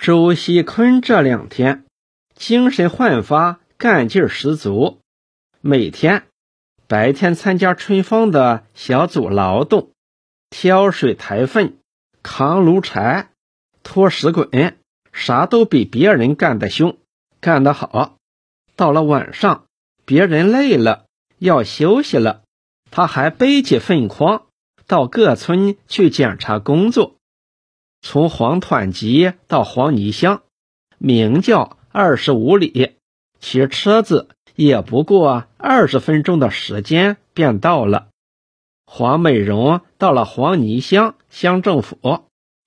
周锡坤这两天精神焕发，干劲十足。每天白天参加春芳的小组劳动，挑水抬粪、扛炉柴、拖石滚，啥都比别人干得凶，干得好。到了晚上，别人累了要休息了，他还背起粪筐到各村去检查工作。从黄团集到黄泥乡，名叫二十五里，骑车子也不过二十分钟的时间便到了。黄美荣到了黄泥乡乡政府，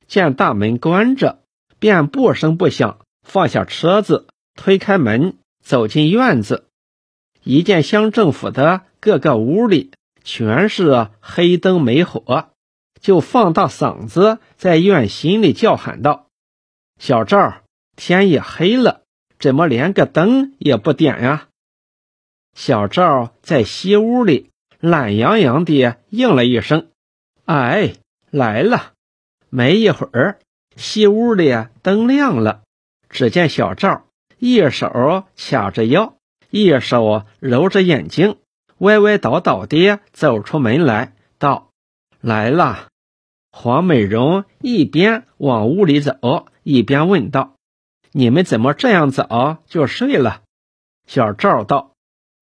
见大门关着，便不声不响放下车子，推开门走进院子。一见乡政府的各个屋里全是黑灯没火。就放大嗓子在院心里叫喊道：“小赵，天也黑了，怎么连个灯也不点呀？”小赵在西屋里懒洋洋地应了一声：“哎，来了。”没一会儿，西屋里灯亮了。只见小赵一手掐着腰，一手揉着眼睛，歪歪倒倒地走出门来，道：“来了。”黄美荣一边往屋里走，一边问道：“你们怎么这样早就睡了？”小赵道：“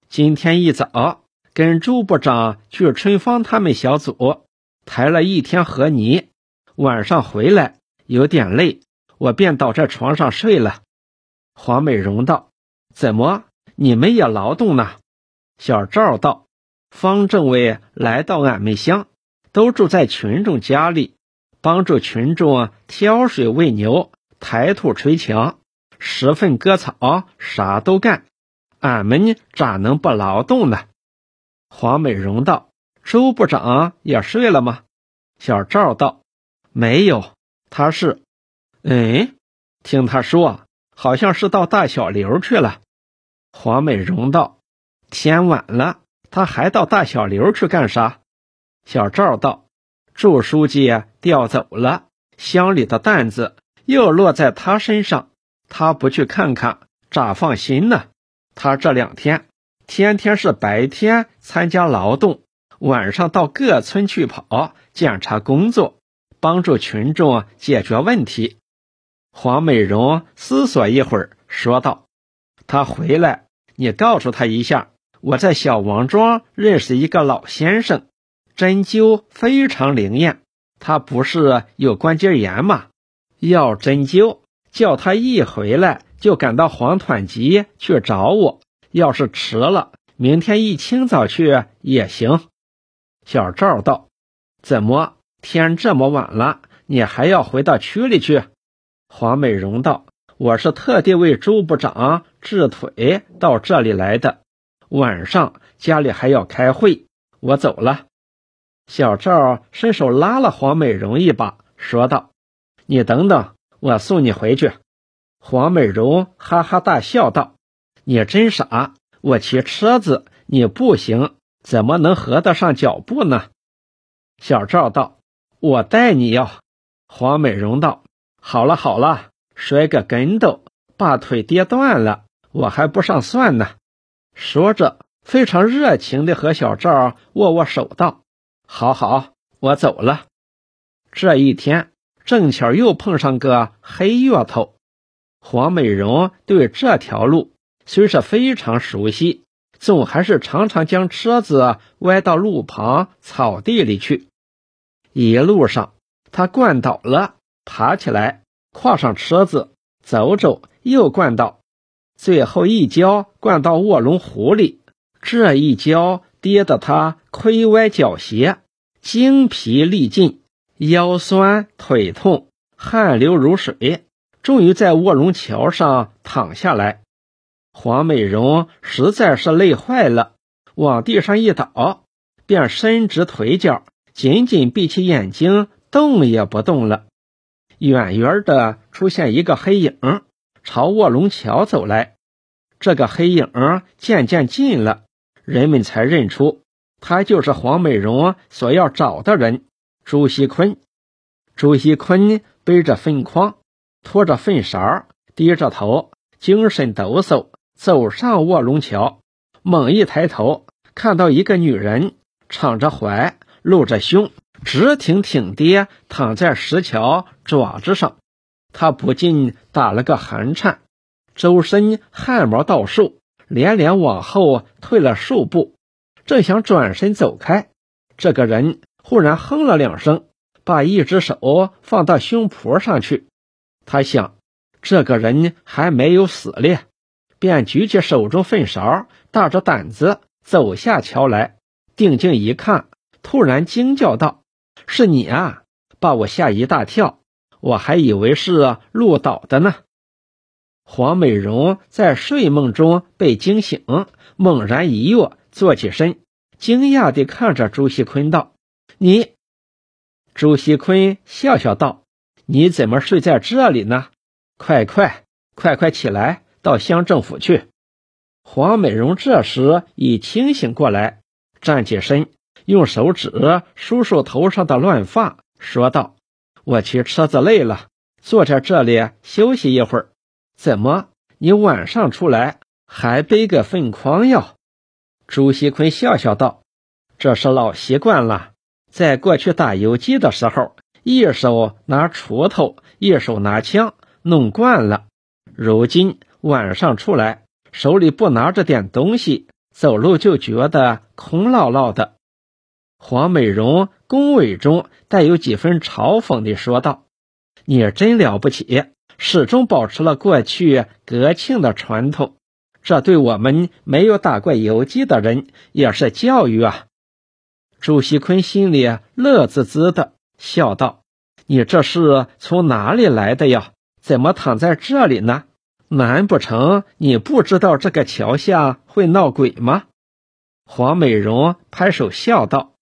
今天一早跟朱部长去春芳他们小组抬了一天河泥，晚上回来有点累，我便倒在床上睡了。”黄美荣道：“怎么你们也劳动呢？”小赵道：“方政委来到俺们乡。”都住在群众家里，帮助群众啊挑水喂牛、抬土捶墙、拾粪割草，啥都干。俺们咋能不劳动呢？黄美荣道：“周部长也睡了吗？”小赵道：“没有，他是……嗯，听他说，好像是到大小刘去了。”黄美荣道：“天晚了，他还到大小刘去干啥？”小赵道：“祝书记调走了，乡里的担子又落在他身上，他不去看看，咋放心呢？他这两天天天是白天参加劳动，晚上到各村去跑，检查工作，帮助群众解决问题。”黄美荣思索一会儿，说道：“他回来，你告诉他一下，我在小王庄认识一个老先生。”针灸非常灵验，他不是有关节炎吗？要针灸，叫他一回来就赶到黄团集去找我。要是迟了，明天一清早去也行。小赵道：“怎么天这么晚了，你还要回到区里去？”黄美荣道：“我是特地为周部长治腿到这里来的，晚上家里还要开会，我走了。”小赵伸手拉了黄美荣一把，说道：“你等等，我送你回去。”黄美荣哈哈大笑道：“你真傻！我骑车子，你步行，怎么能合得上脚步呢？”小赵道：“我带你要。”黄美荣道：“好了好了，摔个跟斗，把腿跌断了，我还不上算呢。”说着，非常热情地和小赵握握手道。好好，我走了。这一天正巧又碰上个黑月头，黄美荣对这条路虽是非常熟悉，总还是常常将车子歪到路旁草地里去。一路上，他灌倒了，爬起来，跨上车子，走走，又灌倒，最后一跤灌到卧龙湖里。这一跤跌得他亏歪脚斜。精疲力尽，腰酸腿痛，汗流如水，终于在卧龙桥上躺下来。黄美荣实在是累坏了，往地上一倒，便伸直腿脚，紧紧闭起眼睛，动也不动了。远远的出现一个黑影，朝卧龙桥走来。这个黑影渐渐近了，人们才认出。他就是黄美荣所要找的人，朱锡坤。朱锡坤背着粪筐，拖着粪勺，低着头，精神抖擞，走上卧龙桥。猛一抬头，看到一个女人，敞着怀，露着胸，直挺挺地躺在石桥爪子上。他不禁打了个寒颤，周身汗毛倒竖，连连往后退了数步，正想转身走开，这个人忽然哼了两声，把一只手放到胸脯上去。他想，这个人还没有死咧，便举起手中粪勺，大着胆子走下桥来。定睛一看，突然惊叫道：“是你啊！”把我吓一大跳。我还以为是鹿倒的呢。黄美荣在睡梦中被惊醒，猛然一跃，坐起身，惊讶地看着朱锡坤道：“你。”朱锡坤笑笑道：“你怎么睡在这里呢？快快快快起来，到乡政府去。”黄美荣这时已清醒过来，站起身，用手指梳梳头上的乱发，说道。我骑车子累了，坐在这里休息一会儿。怎么，你晚上出来还背个粪筐呀？朱锡坤笑笑道：“这是老习惯了，在过去打游击的时候，一手拿锄头，一手拿枪，弄惯了。如今晚上出来，手里不拿着点东西，走路就觉得空落落的。”黄美荣恭维中带有几分嘲讽地说道：“你真了不起，始终保持了过去国庆的传统，这对我们没有打过游击的人也是教育啊。”朱锡坤心里乐滋滋的，笑道：“你这是从哪里来的呀？怎么躺在这里呢？难不成你不知道这个桥下会闹鬼吗？”黄美荣拍手笑道。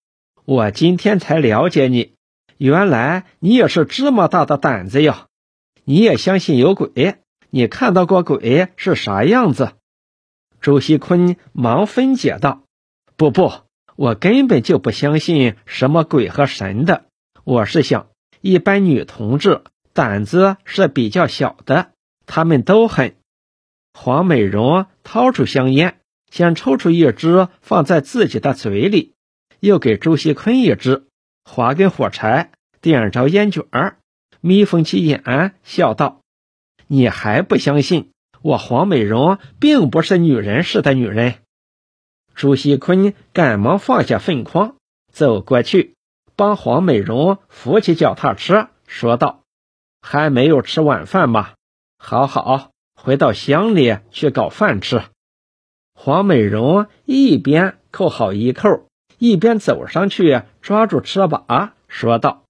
我今天才了解你，原来你也是这么大的胆子呀！你也相信有鬼？你看到过鬼是啥样子？周锡坤忙分解道：“不不，我根本就不相信什么鬼和神的。我是想，一般女同志胆子是比较小的，她们都很……”黄美荣掏出香烟，先抽出一支，放在自己的嘴里。又给周锡坤一支，划根火柴，点着烟卷儿，眯缝起眼，笑道：“你还不相信我黄美荣并不是女人似的女人？”朱锡坤赶忙放下粪筐，走过去，帮黄美荣扶起脚踏车，说道：“还没有吃晚饭吗？好好，回到乡里去搞饭吃。”黄美荣一边扣好衣扣。一边走上去抓住车把，说道：“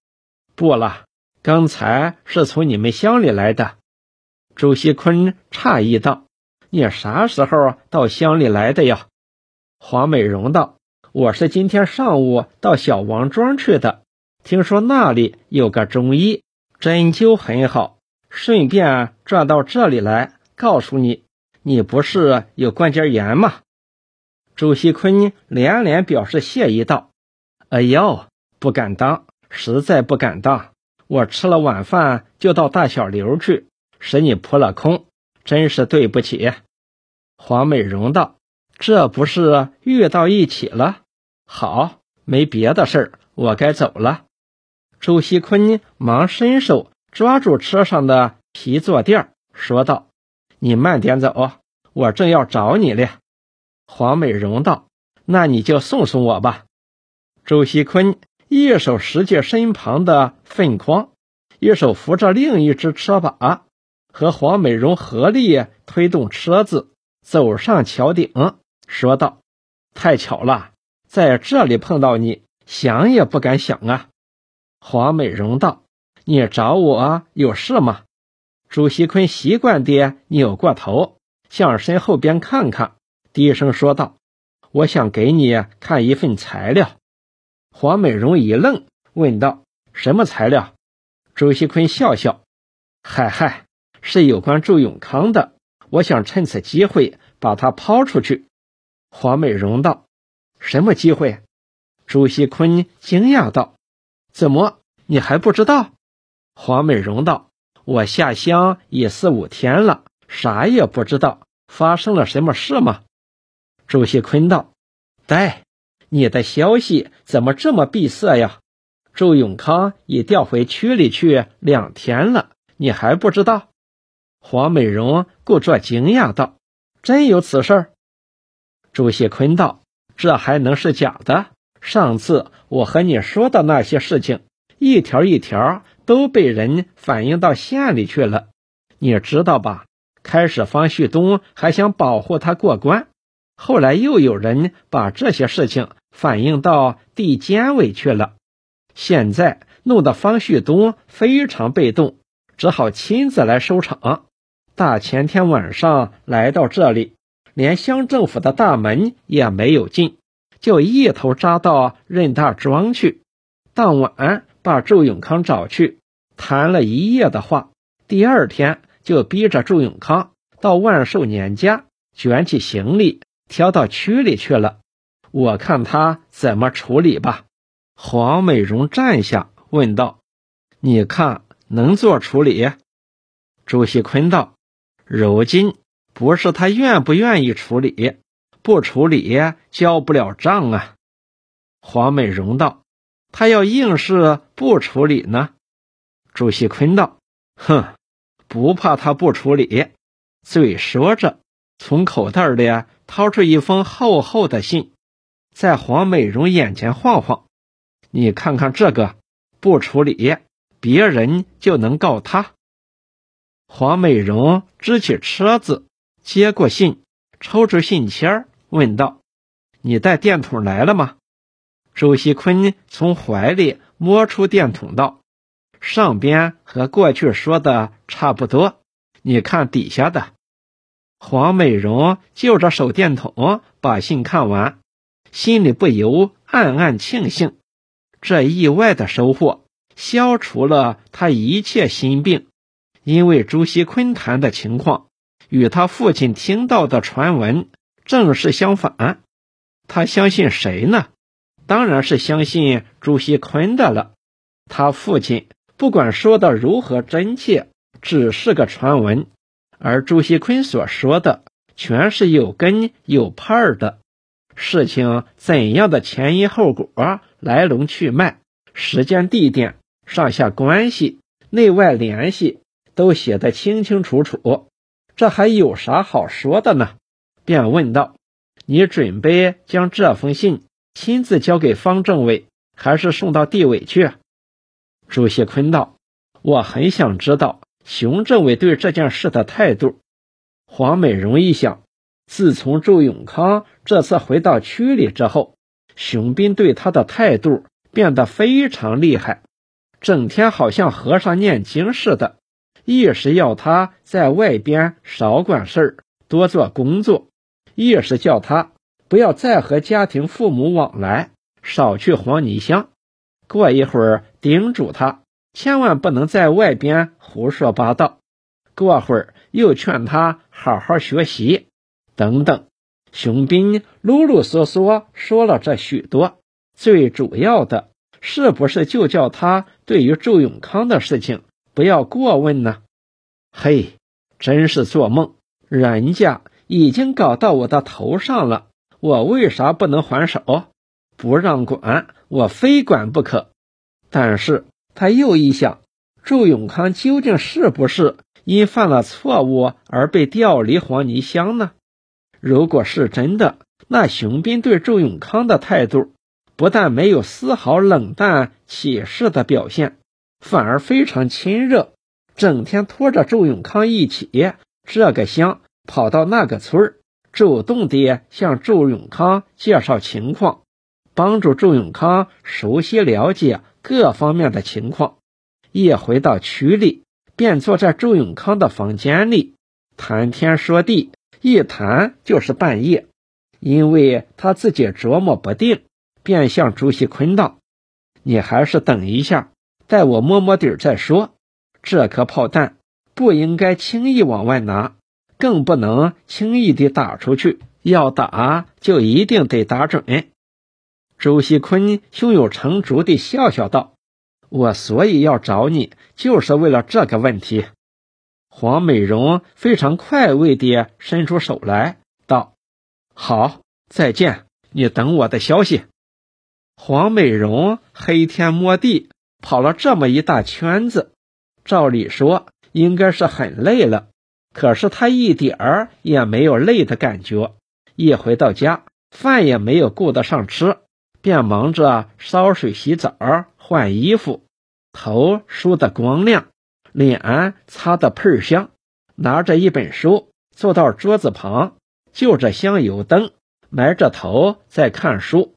不了，刚才是从你们乡里来的。”周锡坤诧异道：“你啥时候到乡里来的呀？”黄美荣道：“我是今天上午到小王庄去的，听说那里有个中医针灸很好，顺便转到这里来告诉你，你不是有关节炎吗？”周锡坤连连表示谢意道：“哎呦，不敢当，实在不敢当。我吃了晚饭就到大小刘去，使你扑了空，真是对不起。”黄美荣道：“这不是遇到一起了？好，没别的事儿，我该走了。”周锡坤忙伸手抓住车上的皮坐垫，说道：“你慢点走，我正要找你嘞。”黄美荣道：“那你就送送我吧。”周锡坤一手拾起身旁的粪筐，一手扶着另一只车把，和黄美荣合力推动车子走上桥顶，说道：“太巧了，在这里碰到你，想也不敢想啊。”黄美荣道：“你找我有事吗？”朱锡坤习惯地扭过头，向身后边看看。低声说道：“我想给你看一份材料。”黄美荣一愣，问道：“什么材料？”朱锡坤笑笑：“嗨嗨，是有关祝永康的。我想趁此机会把他抛出去。”黄美荣道：“什么机会？”朱锡坤惊讶道：“怎么，你还不知道？”黄美荣道：“我下乡已四五天了，啥也不知道，发生了什么事吗？”朱锡坤道：“呆，你的消息怎么这么闭塞呀？周永康已调回区里去两天了，你还不知道？”黄美荣故作惊讶道：“真有此事？”朱锡坤道：“这还能是假的？上次我和你说的那些事情，一条一条都被人反映到县里去了，你知道吧？开始方旭东还想保护他过关。”后来又有人把这些事情反映到地监委去了，现在弄得方旭东非常被动，只好亲自来收场。大前天晚上来到这里，连乡政府的大门也没有进，就一头扎到任大庄去。当晚把周永康找去，谈了一夜的话。第二天就逼着周永康到万寿年家，卷起行李。挑到区里去了，我看他怎么处理吧。黄美荣站下问道：“你看能做处理？”朱锡坤道：“如今不是他愿不愿意处理，不处理交不了账啊。”黄美荣道：“他要硬是不处理呢？”朱锡坤道：“哼，不怕他不处理。”嘴说着，从口袋里。掏出一封厚厚的信，在黄美荣眼前晃晃，你看看这个，不处理，别人就能告他。黄美荣支起车子，接过信，抽出信签，问道：“你带电筒来了吗？”周锡坤从怀里摸出电筒，道：“上边和过去说的差不多，你看底下的。”黄美荣就着手电筒把信看完，心里不由暗暗庆幸，这意外的收获消除了他一切心病。因为朱锡坤谈的情况与他父亲听到的传闻正是相反，他相信谁呢？当然是相信朱锡坤的了。他父亲不管说的如何真切，只是个传闻。而朱锡坤所说的全是有根有派的事情，怎样的前因后果、来龙去脉、时间地点、上下关系、内外联系都写得清清楚楚，这还有啥好说的呢？便问道：“你准备将这封信亲自交给方政委，还是送到地委去？”朱锡坤道：“我很想知道。”熊政委对这件事的态度，黄美荣一想，自从周永康这次回到区里之后，熊斌对他的态度变得非常厉害，整天好像和尚念经似的，一是要他在外边少管事儿，多做工作；一是叫他不要再和家庭父母往来，少去黄泥乡。过一会儿，叮嘱他。千万不能在外边胡说八道。过会儿又劝他好好学习，等等。熊斌啰啰嗦嗦说了这许多，最主要的是不是就叫他对于周永康的事情不要过问呢？嘿，真是做梦！人家已经搞到我的头上了，我为啥不能还手？不让管，我非管不可。但是。他又一想，祝永康究竟是不是因犯了错误而被调离黄泥乡呢？如果是真的，那熊斌对祝永康的态度不但没有丝毫冷淡起视的表现，反而非常亲热，整天拖着周永康一起这个乡跑到那个村，主动地向周永康介绍情况，帮助周永康熟悉了解。各方面的情况，一回到区里，便坐在周永康的房间里谈天说地，一谈就是半夜。因为他自己琢磨不定，便向朱锡坤道：“你还是等一下，待我摸摸底儿再说。这颗炮弹不应该轻易往外拿，更不能轻易地打出去。要打，就一定得打准。”周锡坤胸有成竹地笑笑道：“我所以要找你，就是为了这个问题。黄美荣非常快慰地伸出手来，道：“好，再见，你等我的消息。”黄美荣黑天摸地跑了这么一大圈子，照理说应该是很累了，可是他一点儿也没有累的感觉。一回到家，饭也没有顾得上吃，便忙着烧水、洗澡、换衣服，头梳得光亮。脸擦得喷香，拿着一本书坐到桌子旁，就着香油灯，埋着头在看书。